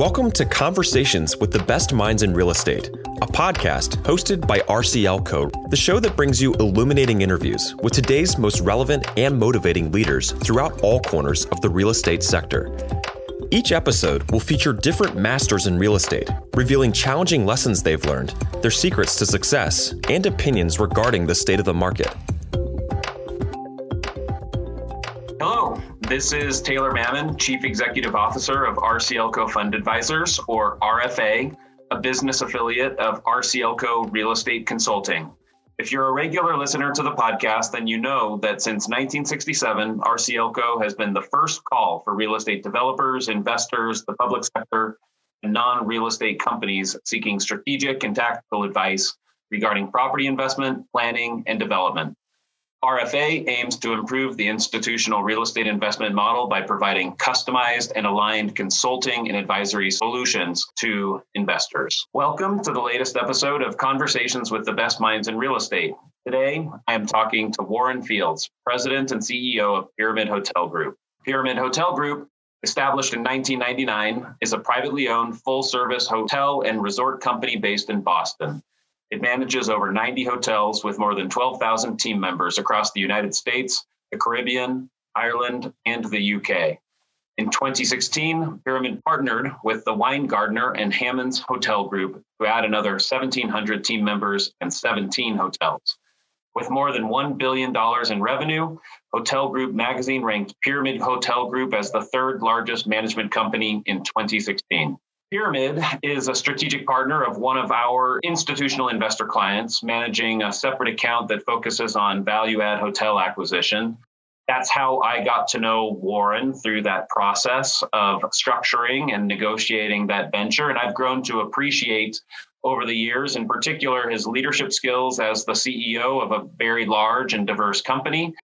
Welcome to Conversations with the Best Minds in Real Estate, a podcast hosted by RCLCO, the show that brings you illuminating interviews with today's most relevant and motivating leaders throughout all corners of the real estate sector. Each episode will feature different masters in real estate, revealing challenging lessons they've learned, their secrets to success, and opinions regarding the state of the market. This is Taylor Mammen, Chief Executive Officer of RCLCO Fund Advisors, or RFA, a business affiliate of RCLCO Real Estate Consulting. If you're a regular listener to the podcast, then you know that since 1967, RCLCO has been the first call for real estate developers, investors, the public sector, and non real estate companies seeking strategic and tactical advice regarding property investment, planning, and development. RFA aims to improve the institutional real estate investment model by providing customized and aligned consulting and advisory solutions to investors. Welcome to the latest episode of Conversations with the Best Minds in Real Estate. Today, I am talking to Warren Fields, President and CEO of Pyramid Hotel Group. Pyramid Hotel Group established in 1999, is a privately owned full service hotel and resort company based in Boston. It manages over 90 hotels with more than 12,000 team members across the United States, the Caribbean, Ireland, and the UK. In 2016, Pyramid partnered with the Weingartner and Hammonds Hotel Group to add another 1,700 team members and 17 hotels. With more than $1 billion in revenue, Hotel Group magazine ranked Pyramid Hotel Group as the third largest management company in 2016. Pyramid is a strategic partner of one of our institutional investor clients, managing a separate account that focuses on value add hotel acquisition. That's how I got to know Warren through that process of structuring and negotiating that venture. And I've grown to appreciate over the years, in particular, his leadership skills as the CEO of a very large and diverse company.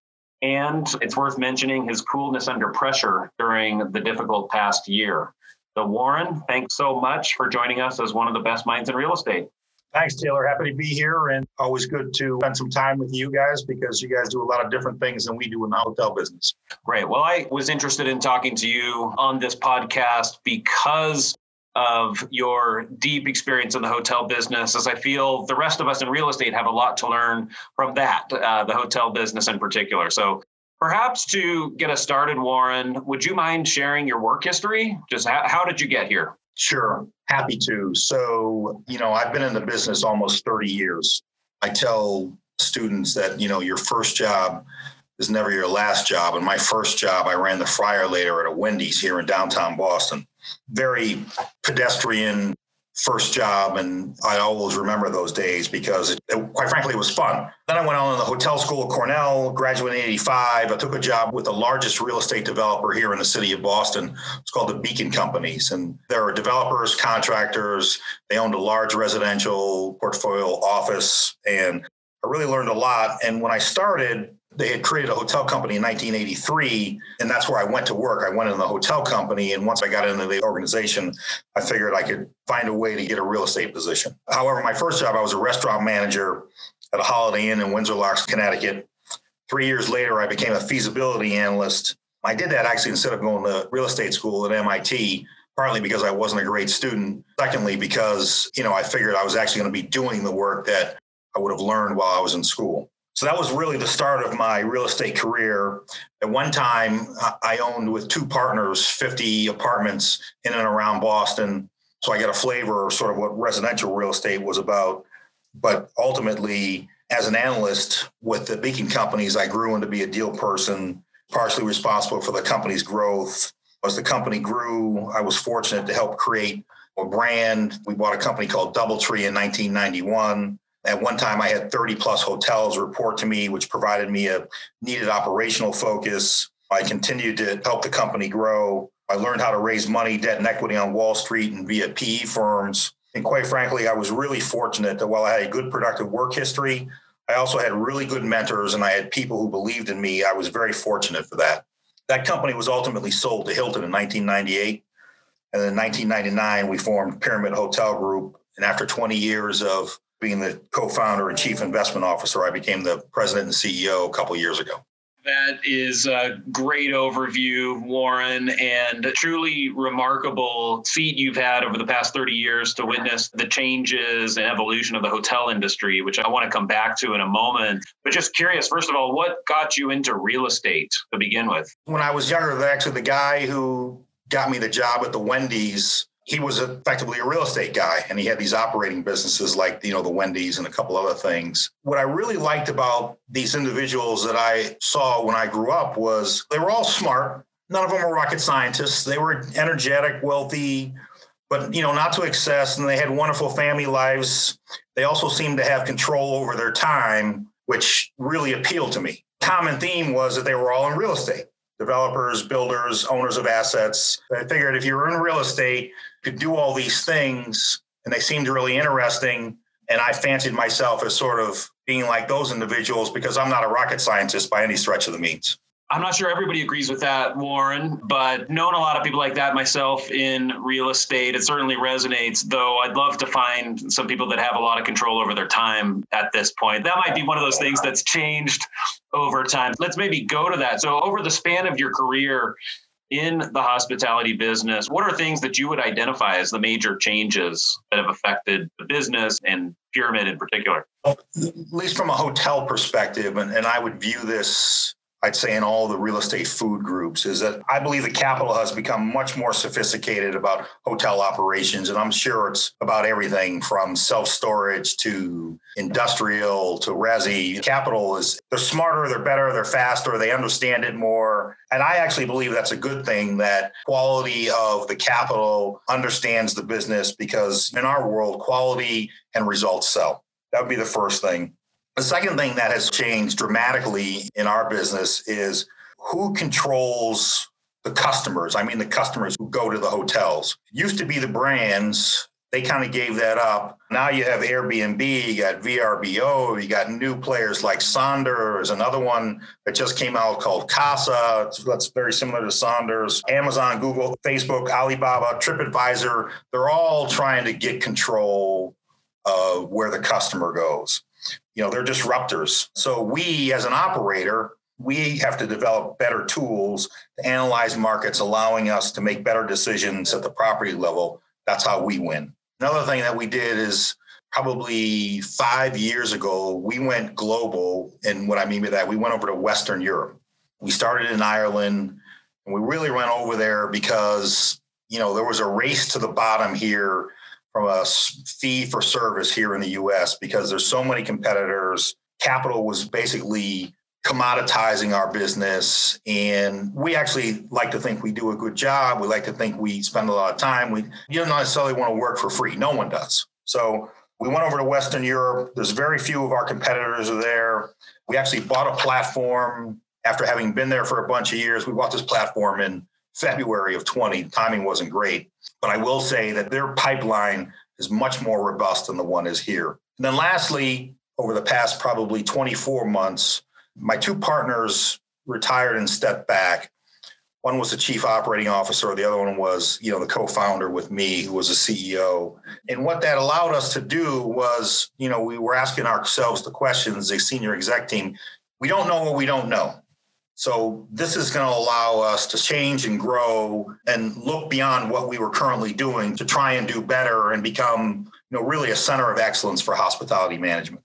And it's worth mentioning his coolness under pressure during the difficult past year. So, Warren, thanks so much for joining us as one of the best minds in real estate. Thanks, Taylor. Happy to be here and always good to spend some time with you guys because you guys do a lot of different things than we do in the hotel business. Great. Well, I was interested in talking to you on this podcast because of your deep experience in the hotel business, as I feel the rest of us in real estate have a lot to learn from that, uh, the hotel business in particular. So Perhaps to get us started, Warren, would you mind sharing your work history? Just how, how did you get here? Sure, happy to. So, you know, I've been in the business almost 30 years. I tell students that, you know, your first job is never your last job. And my first job, I ran the fryer later at a Wendy's here in downtown Boston. Very pedestrian, first job and I always remember those days because it, it, quite frankly it was fun. Then I went on in the hotel school at Cornell, graduated in 85. I took a job with the largest real estate developer here in the city of Boston. It's called the Beacon Companies and there are developers, contractors, they owned a large residential portfolio office and I really learned a lot and when I started they had created a hotel company in 1983 and that's where i went to work. I went in the hotel company and once i got into the organization i figured i could find a way to get a real estate position. However my first job i was a restaurant manager at a holiday inn in windsor locks connecticut. Three years later i became a feasibility analyst. I did that actually instead of going to real estate school at mit partly because i wasn't a great student. Secondly because you know i figured i was actually going to be doing the work that i would have learned while i was in school so that was really the start of my real estate career. At one time, I owned with two partners 50 apartments in and around Boston. So I got a flavor of sort of what residential real estate was about. But ultimately, as an analyst with the Beacon companies, I grew into be a deal person, partially responsible for the company's growth. As the company grew, I was fortunate to help create a brand. We bought a company called Doubletree in 1991 at one time, I had 30 plus hotels report to me, which provided me a needed operational focus. I continued to help the company grow. I learned how to raise money, debt, and equity on Wall Street and via PE firms. And quite frankly, I was really fortunate that while I had a good, productive work history, I also had really good mentors and I had people who believed in me. I was very fortunate for that. That company was ultimately sold to Hilton in 1998. And in 1999, we formed Pyramid Hotel Group. And after 20 years of being the co-founder and chief investment officer, I became the president and CEO a couple years ago. That is a great overview, Warren, and a truly remarkable seat you've had over the past 30 years to witness the changes and evolution of the hotel industry, which I want to come back to in a moment. But just curious, first of all, what got you into real estate to begin with? When I was younger, actually, the guy who got me the job at the Wendy's he was effectively a real estate guy and he had these operating businesses like you know the wendy's and a couple other things. What i really liked about these individuals that i saw when i grew up was they were all smart. None of them were rocket scientists. They were energetic wealthy but you know not to excess and they had wonderful family lives. They also seemed to have control over their time which really appealed to me. Common theme was that they were all in real estate developers builders owners of assets i figured if you were in real estate could do all these things and they seemed really interesting. And I fancied myself as sort of being like those individuals because I'm not a rocket scientist by any stretch of the means. I'm not sure everybody agrees with that, Warren, but known a lot of people like that myself in real estate. It certainly resonates, though I'd love to find some people that have a lot of control over their time at this point. That might be one of those things that's changed over time. Let's maybe go to that. So, over the span of your career, in the hospitality business, what are things that you would identify as the major changes that have affected the business and pyramid in particular? At least from a hotel perspective, and, and I would view this I'd say in all the real estate food groups is that I believe the capital has become much more sophisticated about hotel operations. And I'm sure it's about everything from self storage to industrial to resi. Capital is, they're smarter, they're better, they're faster, they understand it more. And I actually believe that's a good thing that quality of the capital understands the business because in our world, quality and results sell. That would be the first thing. The second thing that has changed dramatically in our business is who controls the customers. I mean, the customers who go to the hotels. It used to be the brands. They kind of gave that up. Now you have Airbnb, you got VRBO, you got new players like Sonders, another one that just came out called Kasa. That's very similar to Sonders. Amazon, Google, Facebook, Alibaba, TripAdvisor. They're all trying to get control of where the customer goes you know they're disruptors. So we as an operator we have to develop better tools to analyze markets allowing us to make better decisions at the property level. That's how we win. Another thing that we did is probably five years ago we went global and what i mean by that we went over to western europe. We started in ireland and we really went over there because you know there was a race to the bottom here from a fee for service here in the US because there's so many competitors. Capital was basically commoditizing our business and we actually like to think we do a good job. We like to think we spend a lot of time. We you don't necessarily want to work for free. No one does. So we went over to western europe. There's very few of our competitors are there. We actually bought a platform after having been there for a bunch of years. We bought this platform in february of 20 timing wasn't great but I will say that their pipeline is much more robust than the one is here. And then lastly, over the past probably 24 months, my two partners retired and stepped back. One was the chief operating officer, the other one was, you know, the co-founder with me, who was a CEO. And what that allowed us to do was, you know, we were asking ourselves the questions, the senior exec team, we don't know what we don't know. So this is going to allow us to change and grow and look beyond what we were currently doing to try and do better and become, you know, really a center of excellence for hospitality management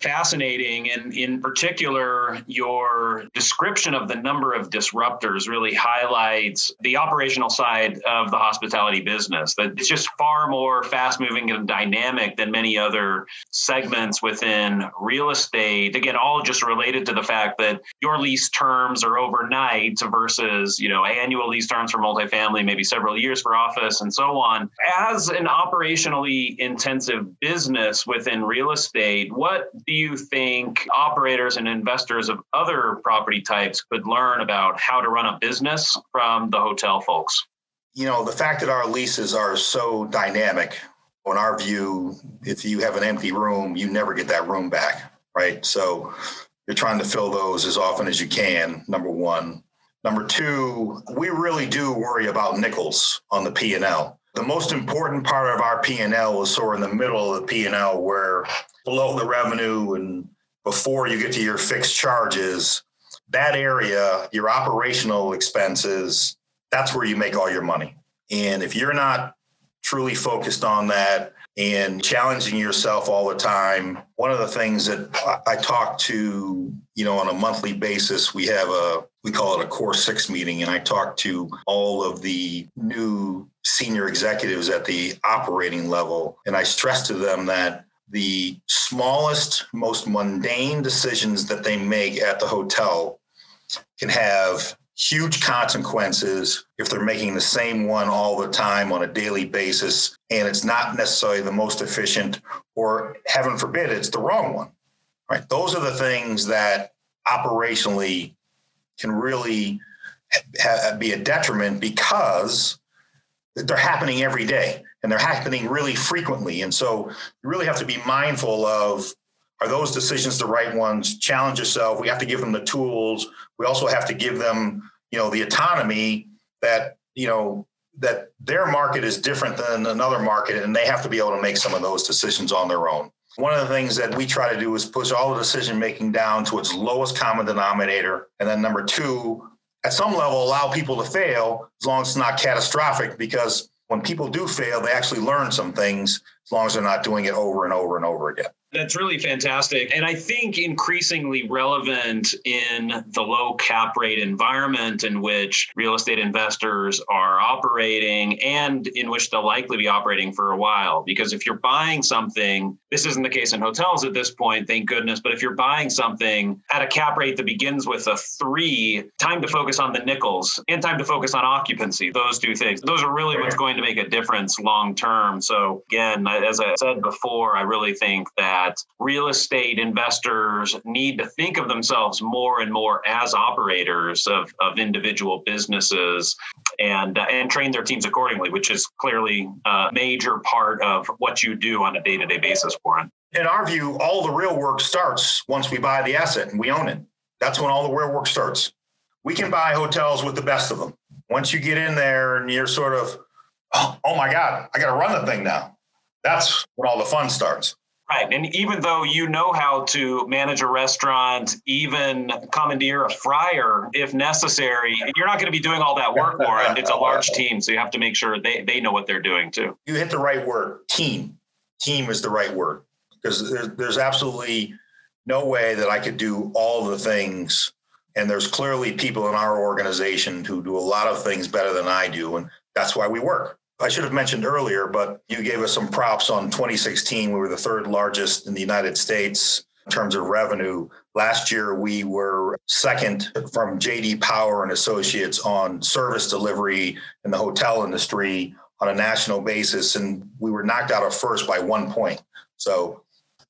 fascinating. And in particular, your description of the number of disruptors really highlights the operational side of the hospitality business. That it's just far more fast moving and dynamic than many other segments within real estate. Again, all just related to the fact that your lease terms are overnight versus, you know, annual lease terms for multifamily, maybe several years for office and so on. As an operationally intensive business within real estate, what do you think operators and investors of other property types could learn about how to run a business from the hotel folks? You know, the fact that our leases are so dynamic, in our view, if you have an empty room, you never get that room back, right? So you're trying to fill those as often as you can, number one. Number two, we really do worry about nickels on the P&L. The most important part of our P&L is sort of in the middle of the P&L where below the revenue and before you get to your fixed charges, that area, your operational expenses, that's where you make all your money. And if you're not truly focused on that and challenging yourself all the time, one of the things that I talk to, you know, on a monthly basis, we have a we call it a core six meeting, and I talk to all of the new senior executives at the operating level, and I stress to them that the smallest, most mundane decisions that they make at the hotel can have huge consequences if they're making the same one all the time on a daily basis and it's not necessarily the most efficient or heaven forbid it's the wrong one right? Those are the things that operationally can really ha- be a detriment because they're happening every day and they're happening really frequently. And so you really have to be mindful of are those decisions the right ones? Challenge yourself. We have to give them the tools. We also have to give them you know the autonomy that you know that their market is different than another market and they have to be able to make some of those decisions on their own. One of the things that we try to do is push all the decision making down to its lowest common denominator. And then number two at some level allow people to fail as long as it's not catastrophic because when people do fail they actually learn some things as long as they're not doing it over and over and over again that's really fantastic. And I think increasingly relevant in the low cap rate environment in which real estate investors are operating and in which they'll likely be operating for a while. Because if you're buying something, this isn't the case in hotels at this point, thank goodness, but if you're buying something at a cap rate that begins with a three, time to focus on the nickels and time to focus on occupancy, those two things, those are really what's going to make a difference long term. So, again, as I said before, I really think that real estate investors need to think of themselves more and more as operators of, of individual businesses and, uh, and train their teams accordingly, which is clearly a major part of what you do on a day to day basis, Warren. In our view, all the real work starts once we buy the asset and we own it. That's when all the real work starts. We can buy hotels with the best of them. Once you get in there and you're sort of, oh, oh my God, I got to run the thing now. That's when all the fun starts. Right. And even though you know how to manage a restaurant, even commandeer a fryer if necessary, you're not going to be doing all that work for it. It's a large team. So you have to make sure they, they know what they're doing too. You hit the right word team. Team is the right word because there's, there's absolutely no way that I could do all the things. And there's clearly people in our organization who do a lot of things better than I do. And that's why we work. I should have mentioned earlier, but you gave us some props on 2016. We were the third largest in the United States in terms of revenue. Last year, we were second from JD Power and Associates on service delivery in the hotel industry on a national basis, and we were knocked out of first by one point. So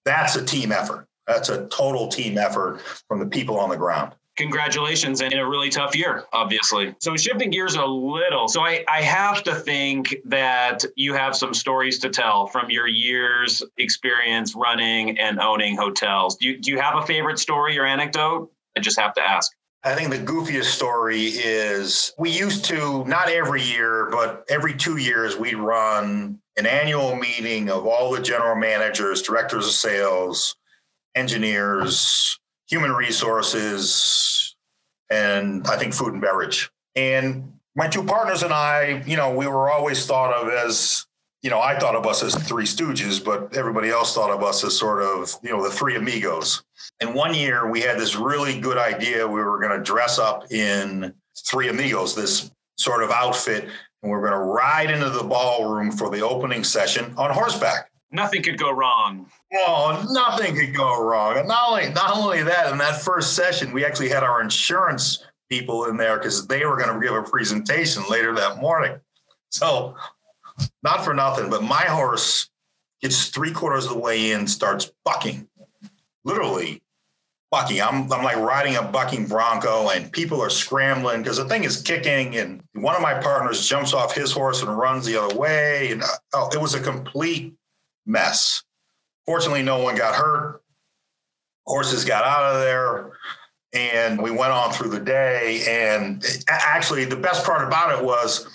that's a team effort. That's a total team effort from the people on the ground congratulations and in a really tough year, obviously. So shifting gears a little. So I, I have to think that you have some stories to tell from your years experience running and owning hotels. Do you, do you have a favorite story or anecdote? I just have to ask. I think the goofiest story is we used to, not every year, but every two years, we'd run an annual meeting of all the general managers, directors of sales, engineers, human resources, and I think food and beverage. And my two partners and I, you know, we were always thought of as, you know, I thought of us as three stooges, but everybody else thought of us as sort of, you know, the three amigos. And one year we had this really good idea. We were going to dress up in three amigos, this sort of outfit, and we we're going to ride into the ballroom for the opening session on horseback nothing could go wrong. Oh, nothing could go wrong. And not only not only that, in that first session, we actually had our insurance people in there because they were going to give a presentation later that morning. So, not for nothing, but my horse gets three quarters of the way in, starts bucking, literally bucking. I'm, I'm like riding a bucking bronco, and people are scrambling because the thing is kicking. And one of my partners jumps off his horse and runs the other way. And uh, oh, it was a complete mess. Fortunately, no one got hurt. Horses got out of there and we went on through the day. And actually, the best part about it was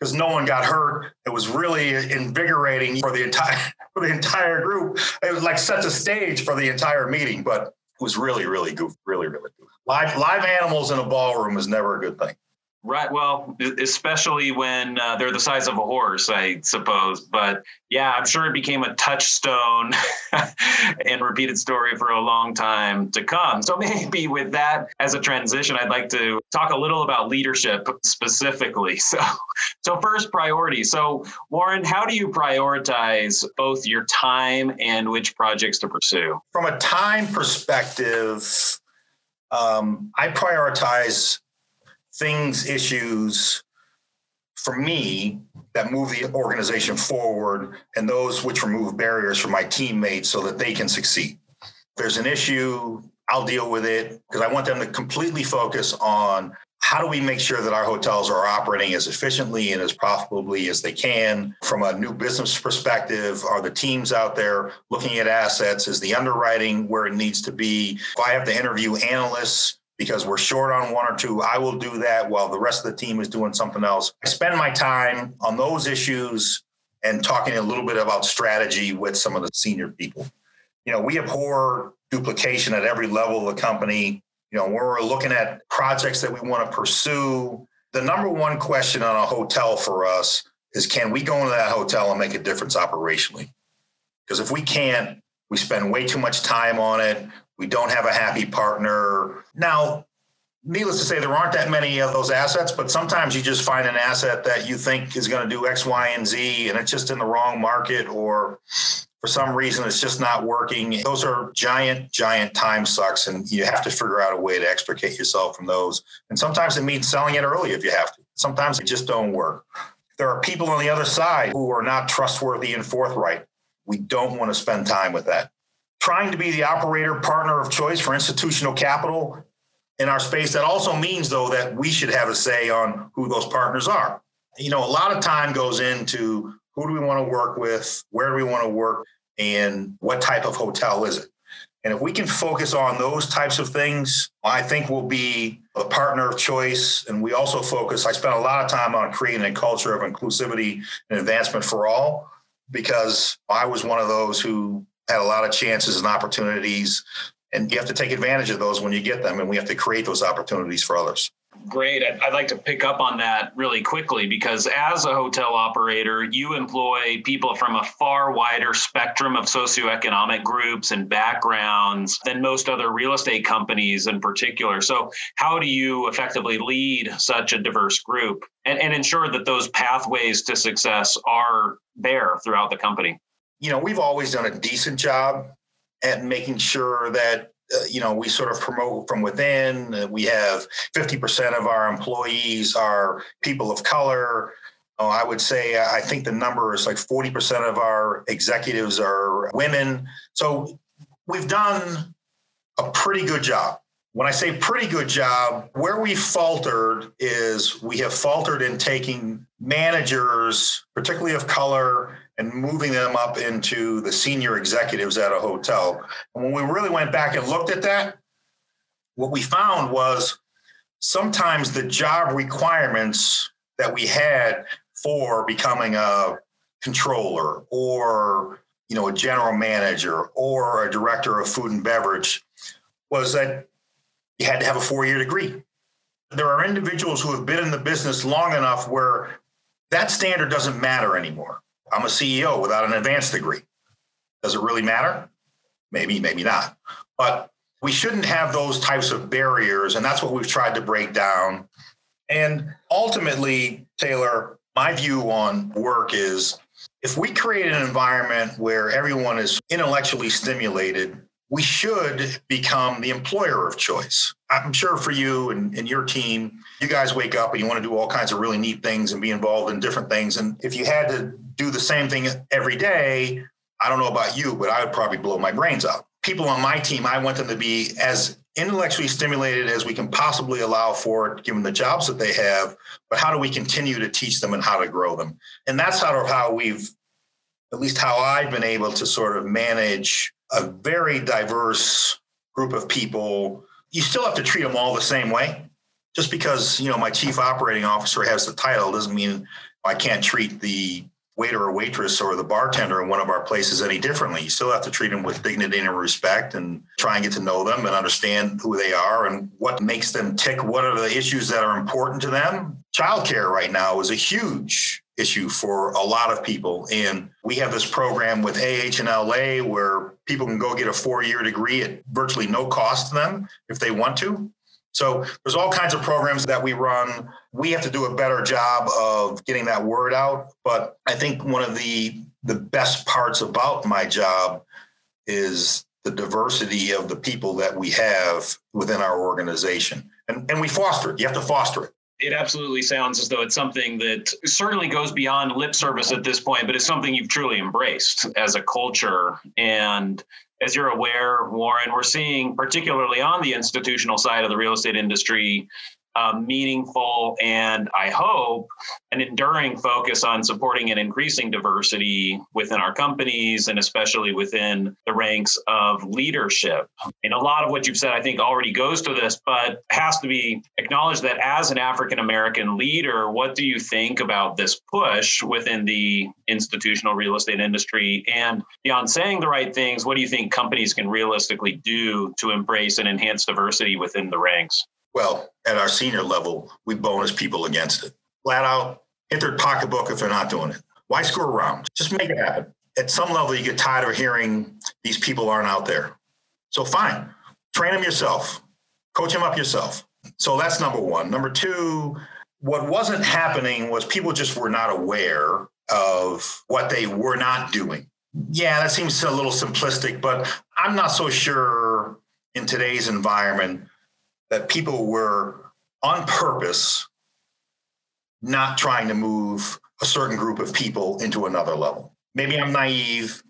because no one got hurt. It was really invigorating for the entire for the entire group. It was like set the stage for the entire meeting, but it was really, really goofy, really, really good. Live, live animals in a ballroom is never a good thing. Right. Well, especially when uh, they're the size of a horse, I suppose. But yeah, I'm sure it became a touchstone and repeated story for a long time to come. So maybe with that as a transition, I'd like to talk a little about leadership specifically. So, so first priority. So Warren, how do you prioritize both your time and which projects to pursue? From a time perspective, um, I prioritize things, issues for me that move the organization forward and those which remove barriers for my teammates so that they can succeed. If there's an issue, I'll deal with it because I want them to completely focus on how do we make sure that our hotels are operating as efficiently and as profitably as they can. From a new business perspective are the teams out there looking at assets? Is the underwriting where it needs to be? If i have to interview analysts because we're short on one or two, I will do that while the rest of the team is doing something else. I spend my time on those issues and talking a little bit about strategy with some of the senior people. You know, we abhor duplication at every level of the company. You know, when we're looking at projects that we want to pursue, the number one question on a hotel for us is can we go into that hotel and make a difference operationally? Because if we can't, we spend way too much time on it. We don't have a happy partner. Now, needless to say, there aren't that many of those assets, but sometimes you just find an asset that you think is going to do X, Y, and Z, and it's just in the wrong market, or for some reason it's just not working. Those are giant, giant time sucks, and you have to figure out a way to extricate yourself from those. And sometimes it means selling it early if you have to. Sometimes it just don't work. There are people on the other side who are not trustworthy and forthright. We don't want to spend time with that trying to be the operator partner of choice for institutional capital in our space. That also means, though, that we should have a say on who those partners are. You know, a lot of time goes into who do we want to work with, where do we want to work, and what type of hotel is it. And if we can focus on those types of things, I think we'll be a partner of choice. And we also focus, I spent a lot of time on creating a culture of inclusivity and advancement for all because I was one of those who had a lot of chances and opportunities. And you have to take advantage of those when you get them. And we have to create those opportunities for others. Great. I'd like to pick up on that really quickly because as a hotel operator, you employ people from a far wider spectrum of socioeconomic groups and backgrounds than most other real estate companies in particular. So, how do you effectively lead such a diverse group and, and ensure that those pathways to success are there throughout the company? You know, we've always done a decent job at making sure that uh, you know we sort of promote from within. Uh, we have 50% of our employees are people of color. Uh, I would say I think the number is like 40% of our executives are women. So we've done a pretty good job. When I say pretty good job, where we faltered is we have faltered in taking managers, particularly of color, and moving them up into the senior executives at a hotel. And when we really went back and looked at that, what we found was sometimes the job requirements that we had for becoming a controller or you know a general manager or a director of food and beverage was that you had to have a four-year degree there are individuals who have been in the business long enough where that standard doesn't matter anymore I'm a CEO without an advanced degree. Does it really matter? Maybe, maybe not. But we shouldn't have those types of barriers. And that's what we've tried to break down. And ultimately, Taylor, my view on work is if we create an environment where everyone is intellectually stimulated, we should become the employer of choice. I'm sure for you and, and, your team, you guys wake up and you want to do all kinds of really neat things and be involved in different things. And if you had to do the same thing every day, I don't know about you, but I would probably blow my brains out. People on my team, I want them to be as intellectually stimulated as we can possibly allow for it, given the jobs that they have. But how do we continue to teach them and how to grow them? And that's sort of how we've, at least how I've been able to sort of manage a very diverse group of people. You still have to treat them all the same way. Just because, you know, my chief operating officer has the title doesn't mean I can't treat the waiter or waitress or the bartender in one of our places any differently. You still have to treat them with dignity and respect and try and get to know them and understand who they are and what makes them tick. What are the issues that are important to them? Childcare right now is a huge issue for a lot of people. And we have this program with AH in LA where people can go get a four year degree at virtually no cost to them if they want to. So there's all kinds of programs that we run. We have to do a better job of getting that word out. But I think one of the the best parts about my job is the diversity of the people that we have within our organization. And, and we foster it. You have to foster it it absolutely sounds as though it's something that certainly goes beyond lip service at this point, but it's something you've truly embraced as a culture. And as you're aware, Warren, we're seeing, particularly on the institutional side of the real estate industry, um, meaningful and I hope an enduring focus on supporting and increasing diversity within our companies and especially within the ranks of leadership. And a lot of what you've said, I think, already goes to this, but has to be acknowledged that as an African American leader, what do you think about this push within the institutional real estate industry? And beyond saying the right things, what do you think companies can realistically do to embrace and enhance diversity within the ranks? Well, at our senior level, we bonus people against it. Flat out, hit their pocketbook if they're not doing it. Why screw around? Just make it happen. At some level, you get tired of hearing these people aren't out there. So fine, train them yourself, coach them up yourself. So that's number one. Number two, what wasn't happening was people just were not aware of what they were not doing. Yeah, that seems a little simplistic, but I'm not so sure in today's environment that people were on purpose not trying to move a certain group of people into another level. Maybe I'm naive,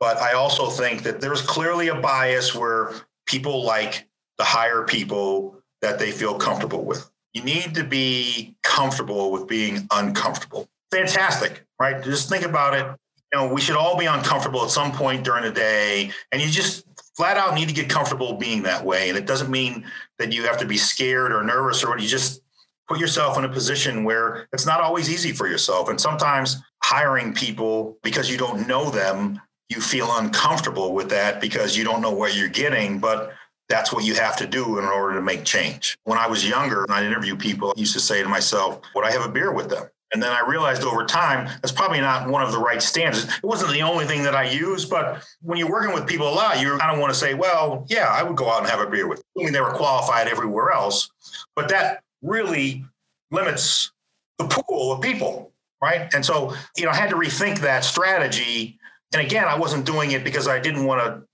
but I also think that there's clearly a bias where people like to hire people that they feel comfortable with. You need to be comfortable with being uncomfortable. Fantastic, right? Just think about it. You know, we should all be uncomfortable at some point during the day, and you just flat out need to get comfortable being that way. And it doesn't mean that you have to be scared or nervous or what. You just put yourself in a position where it's not always easy for yourself. And sometimes hiring people because you don't know them, you feel uncomfortable with that because you don't know what you're getting. But that's what you have to do in order to make change. When I was younger and I'd interview people, I used to say to myself, Would I have a beer with them? And then I realized over time, that's probably not one of the right standards. It wasn't the only thing that I used, but when you're working with people a lot, you kind of want to say, well, yeah, I would go out and have a beer with them. I mean, they were qualified everywhere else, but that really limits the pool of people, right? And so, you know, I had to rethink that strategy. And again, I wasn't doing it because I didn't want to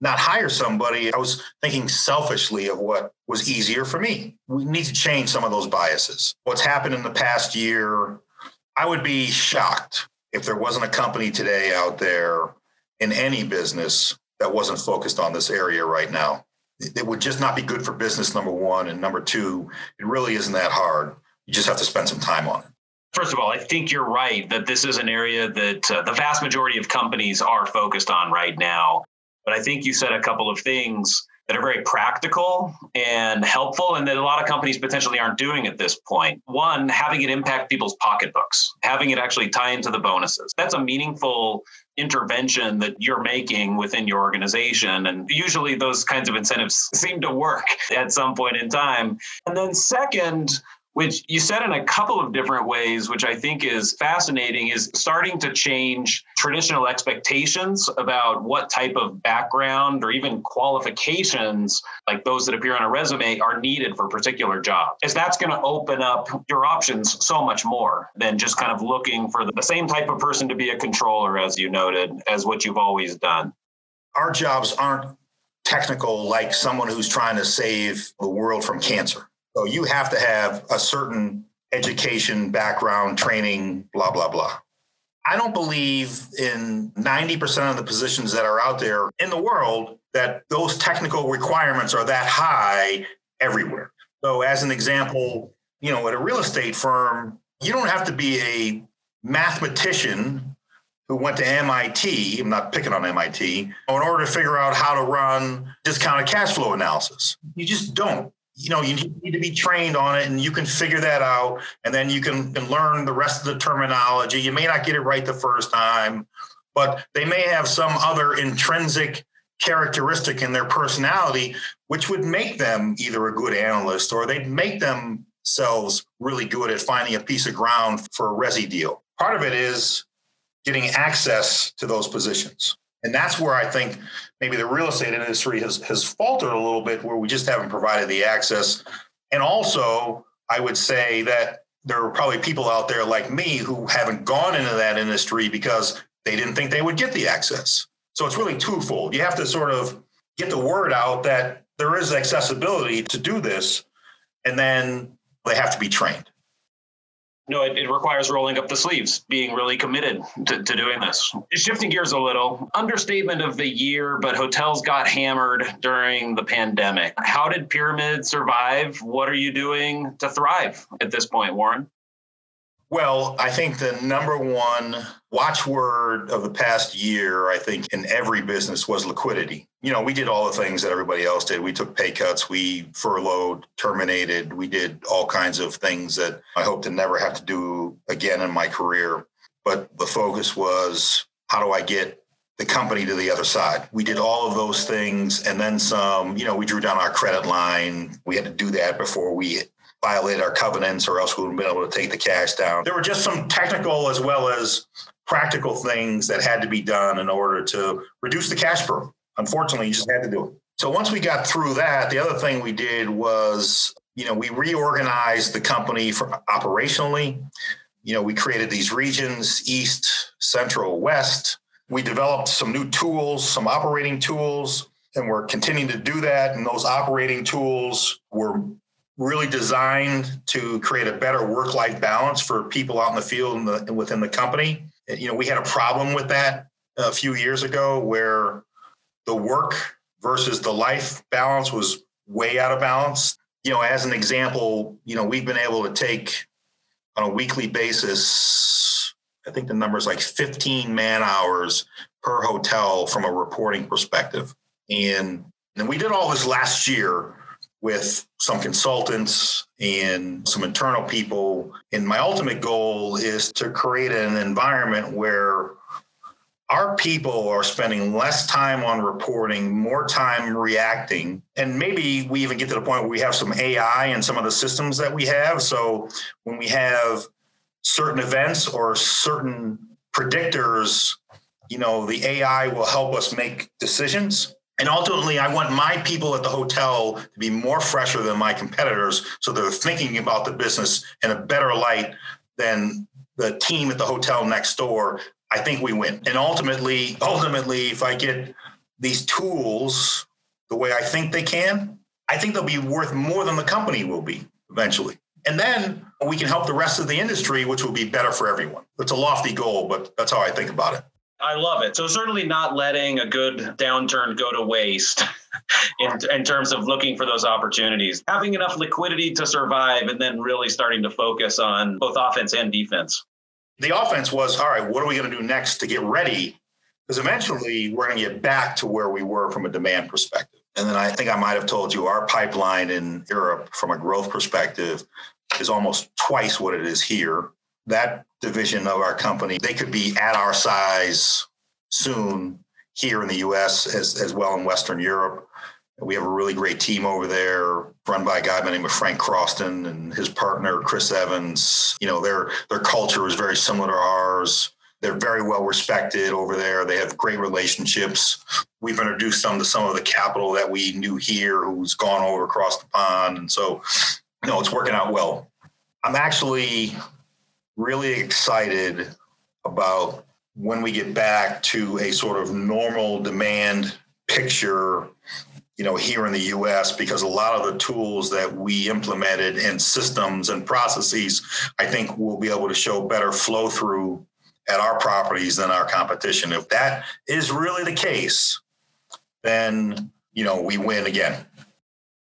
not hire somebody. I was thinking selfishly of what was easier for me. We need to change some of those biases. What's happened in the past year, I would be shocked if there wasn't a company today out there in any business that wasn't focused on this area right now. It would just not be good for business, number one. And number two, it really isn't that hard. You just have to spend some time on it. First of all, I think you're right that this is an area that uh, the vast majority of companies are focused on right now. But I think you said a couple of things that are very practical and helpful, and that a lot of companies potentially aren't doing at this point. One, having it impact people's pocketbooks, having it actually tie into the bonuses. That's a meaningful intervention that you're making within your organization. And usually those kinds of incentives seem to work at some point in time. And then, second, which you said in a couple of different ways, which I think is fascinating, is starting to change traditional expectations about what type of background or even qualifications, like those that appear on a resume, are needed for a particular job. Is that's going to open up your options so much more than just kind of looking for the same type of person to be a controller, as you noted, as what you've always done. Our jobs aren't technical like someone who's trying to save the world from cancer so you have to have a certain education, background, training, blah, blah, blah. I don't believe in 90% of the positions that are out there in the world that those technical requirements are that high everywhere. So, as an example, you know, at a real estate firm, you don't have to be a mathematician who went to MIT, I'm not picking on MIT, in order to figure out how to run discounted cash flow analysis. You just don't you know, you need to be trained on it and you can figure that out. And then you can, can learn the rest of the terminology. You may not get it right the first time, but they may have some other intrinsic characteristic in their personality, which would make them either a good analyst or they'd make themselves really good at finding a piece of ground for a resi deal. Part of it is getting access to those positions. And that's where I think maybe the real estate industry has, has faltered a little bit, where we just haven't provided the access. And also, I would say that there are probably people out there like me who haven't gone into that industry because they didn't think they would get the access. So it's really twofold. You have to sort of get the word out that there is accessibility to do this, and then they have to be trained. No, it, it, requires rolling up the sleeves, being really committed to, to doing this. Shifting gears a little, understatement of the year, but hotels got hammered during the pandemic. How did Pyramid survive? What are you doing to thrive at this point, Warren? Well, I think the number one watchword of the past year, I think, in every business was liquidity. You know, we did all the things that everybody else did. We took pay cuts, we furloughed, terminated, we did all kinds of things that I hope to never have to do again in my career. But the focus was how do I get the company to the other side. We did all of those things and then some. You know, we drew down our credit line. We had to do that before we violated our covenants or else we wouldn't been able to take the cash down. There were just some technical as well as practical things that had to be done in order to reduce the cash burn. Unfortunately, you just had to do it. So once we got through that, the other thing we did was, you know, we reorganized the company for operationally. You know, we created these regions, East, Central, West. We developed some new tools, some operating tools, and we're continuing to do that. And those operating tools were really designed to create a better work-life balance for people out in the field and, the, within the company. You know, we had a problem with that a few years ago where the work versus the life balance was way out of balance. You know, as an example, you know, we've been able to take on a weekly basis, I think the number is like 15 man hours per hotel from a reporting perspective. And, and we did all this last year with some consultants and some internal people. And my ultimate goal is to create an environment where our people are spending less time on reporting, more time reacting. And maybe we even get to the point where we have some AI and some of the systems that we have. So when we have certain events or certain predictors, you know, the AI will help us make decisions and ultimately, I want my people at the hotel to be more fresher than my competitors. So they're thinking about the business in a better light than the team at the hotel next door. I think we win. And ultimately, ultimately, if I get these tools the way I think they can, I think they'll be worth more than the company will be eventually. And then we can help the rest of the industry, which will be better for everyone. It's a lofty goal, but that's how I think about it. I love it. So certainly not letting a good downturn go to waste in, in terms of looking for those opportunities. Having enough liquidity to survive and then really starting to focus on both offense and defense. The offense was, all right, what are we going to do next to get ready? Because eventually we're going to get back to where we were from a demand perspective. And then I think I might have told you our pipeline in Europe from a growth perspective is almost twice what it is here that division of our company, they could be at our size soon here in the US as, as well in Western Europe. We have a really great team over there, run by a guy by the name of Frank Croston and his partner Chris Evans. You know, their their culture is very similar to ours. They're very well respected over there. They have great relationships. We've introduced them to some of the capital that we knew here, who's gone over across the pond, and so you know it's working out well. I'm actually really excited about when we get back to a sort of normal demand picture you know here in the US because a lot of the tools that we implemented and systems and processes I think we'll be able to show better flow through at our properties than our competition. If that is really the case then you know we win again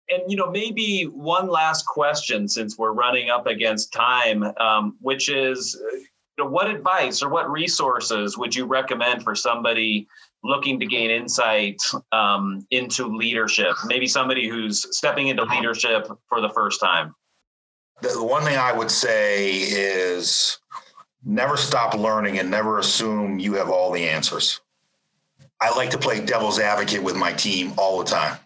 and you know maybe one last question since we're running up against time um, which is you know, what advice or what resources would you recommend for somebody looking to gain insight um, into leadership? Maybe somebody who's stepping into leadership for the first time. The one thing I would say is never stop learning and never assume you have all the answers. I like to play devil's advocate with my team all the time.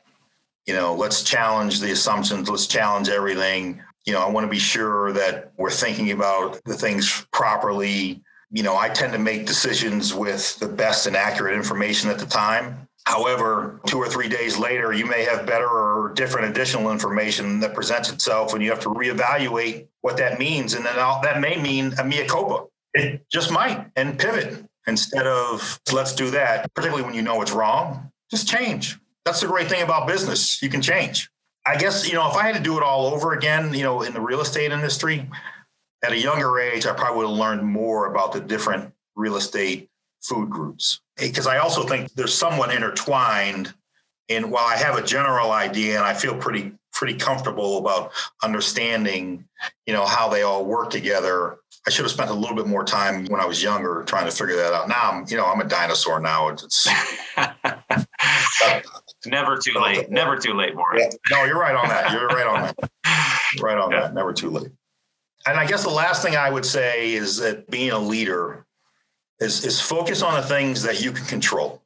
You know, let's challenge the assumptions, let's challenge everything. You know, I want to be sure that we're thinking about the things properly. You know, I tend to make decisions with the best and accurate information at the time. However, two or three days later, you may have better or different additional information that presents itself, and you have to reevaluate what that means. And then that may mean a mea culpa. It just might, and pivot instead of let's do that, particularly when you know it's wrong, just change. That's the great thing about business. You can change. I guess, you know, if I had to do it all over again, you know, in the real estate industry, at a younger age, I probably would have learned more about the different real estate food groups. Because I also think they're somewhat intertwined. And while I have a general idea and I feel pretty pretty comfortable about understanding, you know, how they all work together, I should have spent a little bit more time when I was younger trying to figure that out. Now I'm, you know, I'm a dinosaur now. It's, it's never too late. Never too late, Warren. Yeah. No, you're right on that. You're right on that. right on yeah. that. Never too late. And I guess the last thing I would say is that being a leader is, is focus on the things that you can control.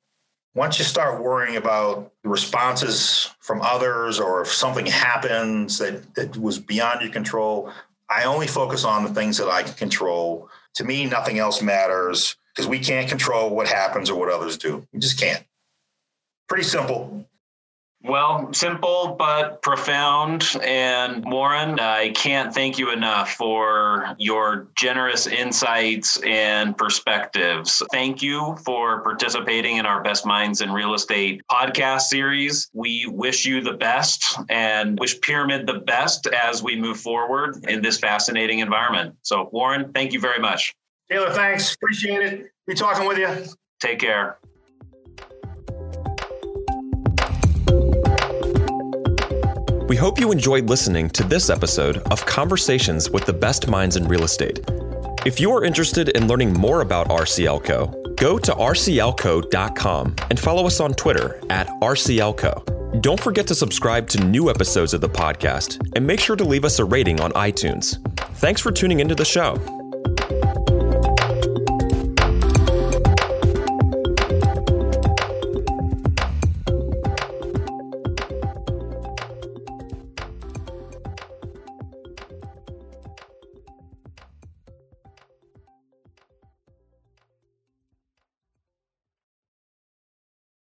Once you start worrying about the responses from others or if something happens that, that was beyond your control, I only focus on the things that I can control. To me, nothing else matters because we can't control what happens or what others do. We just can't. Pretty simple. Well, simple but profound. And Warren, I can't thank you enough for your generous insights and perspectives. Thank you for participating in our Best Minds in Real Estate podcast series. We wish you the best and wish Pyramid the best as we move forward in this fascinating environment. So, Warren, thank you very much. Taylor, thanks. Appreciate it. Be talking with you. Take care. We hope you enjoyed listening to this episode of Conversations with the Best Minds in Real Estate. If you are interested in learning more about RCLCO, go to rclco.com and follow us on Twitter at RCLCO. Don't forget to subscribe to new episodes of the podcast and make sure to leave us a rating on iTunes. Thanks for tuning into the show.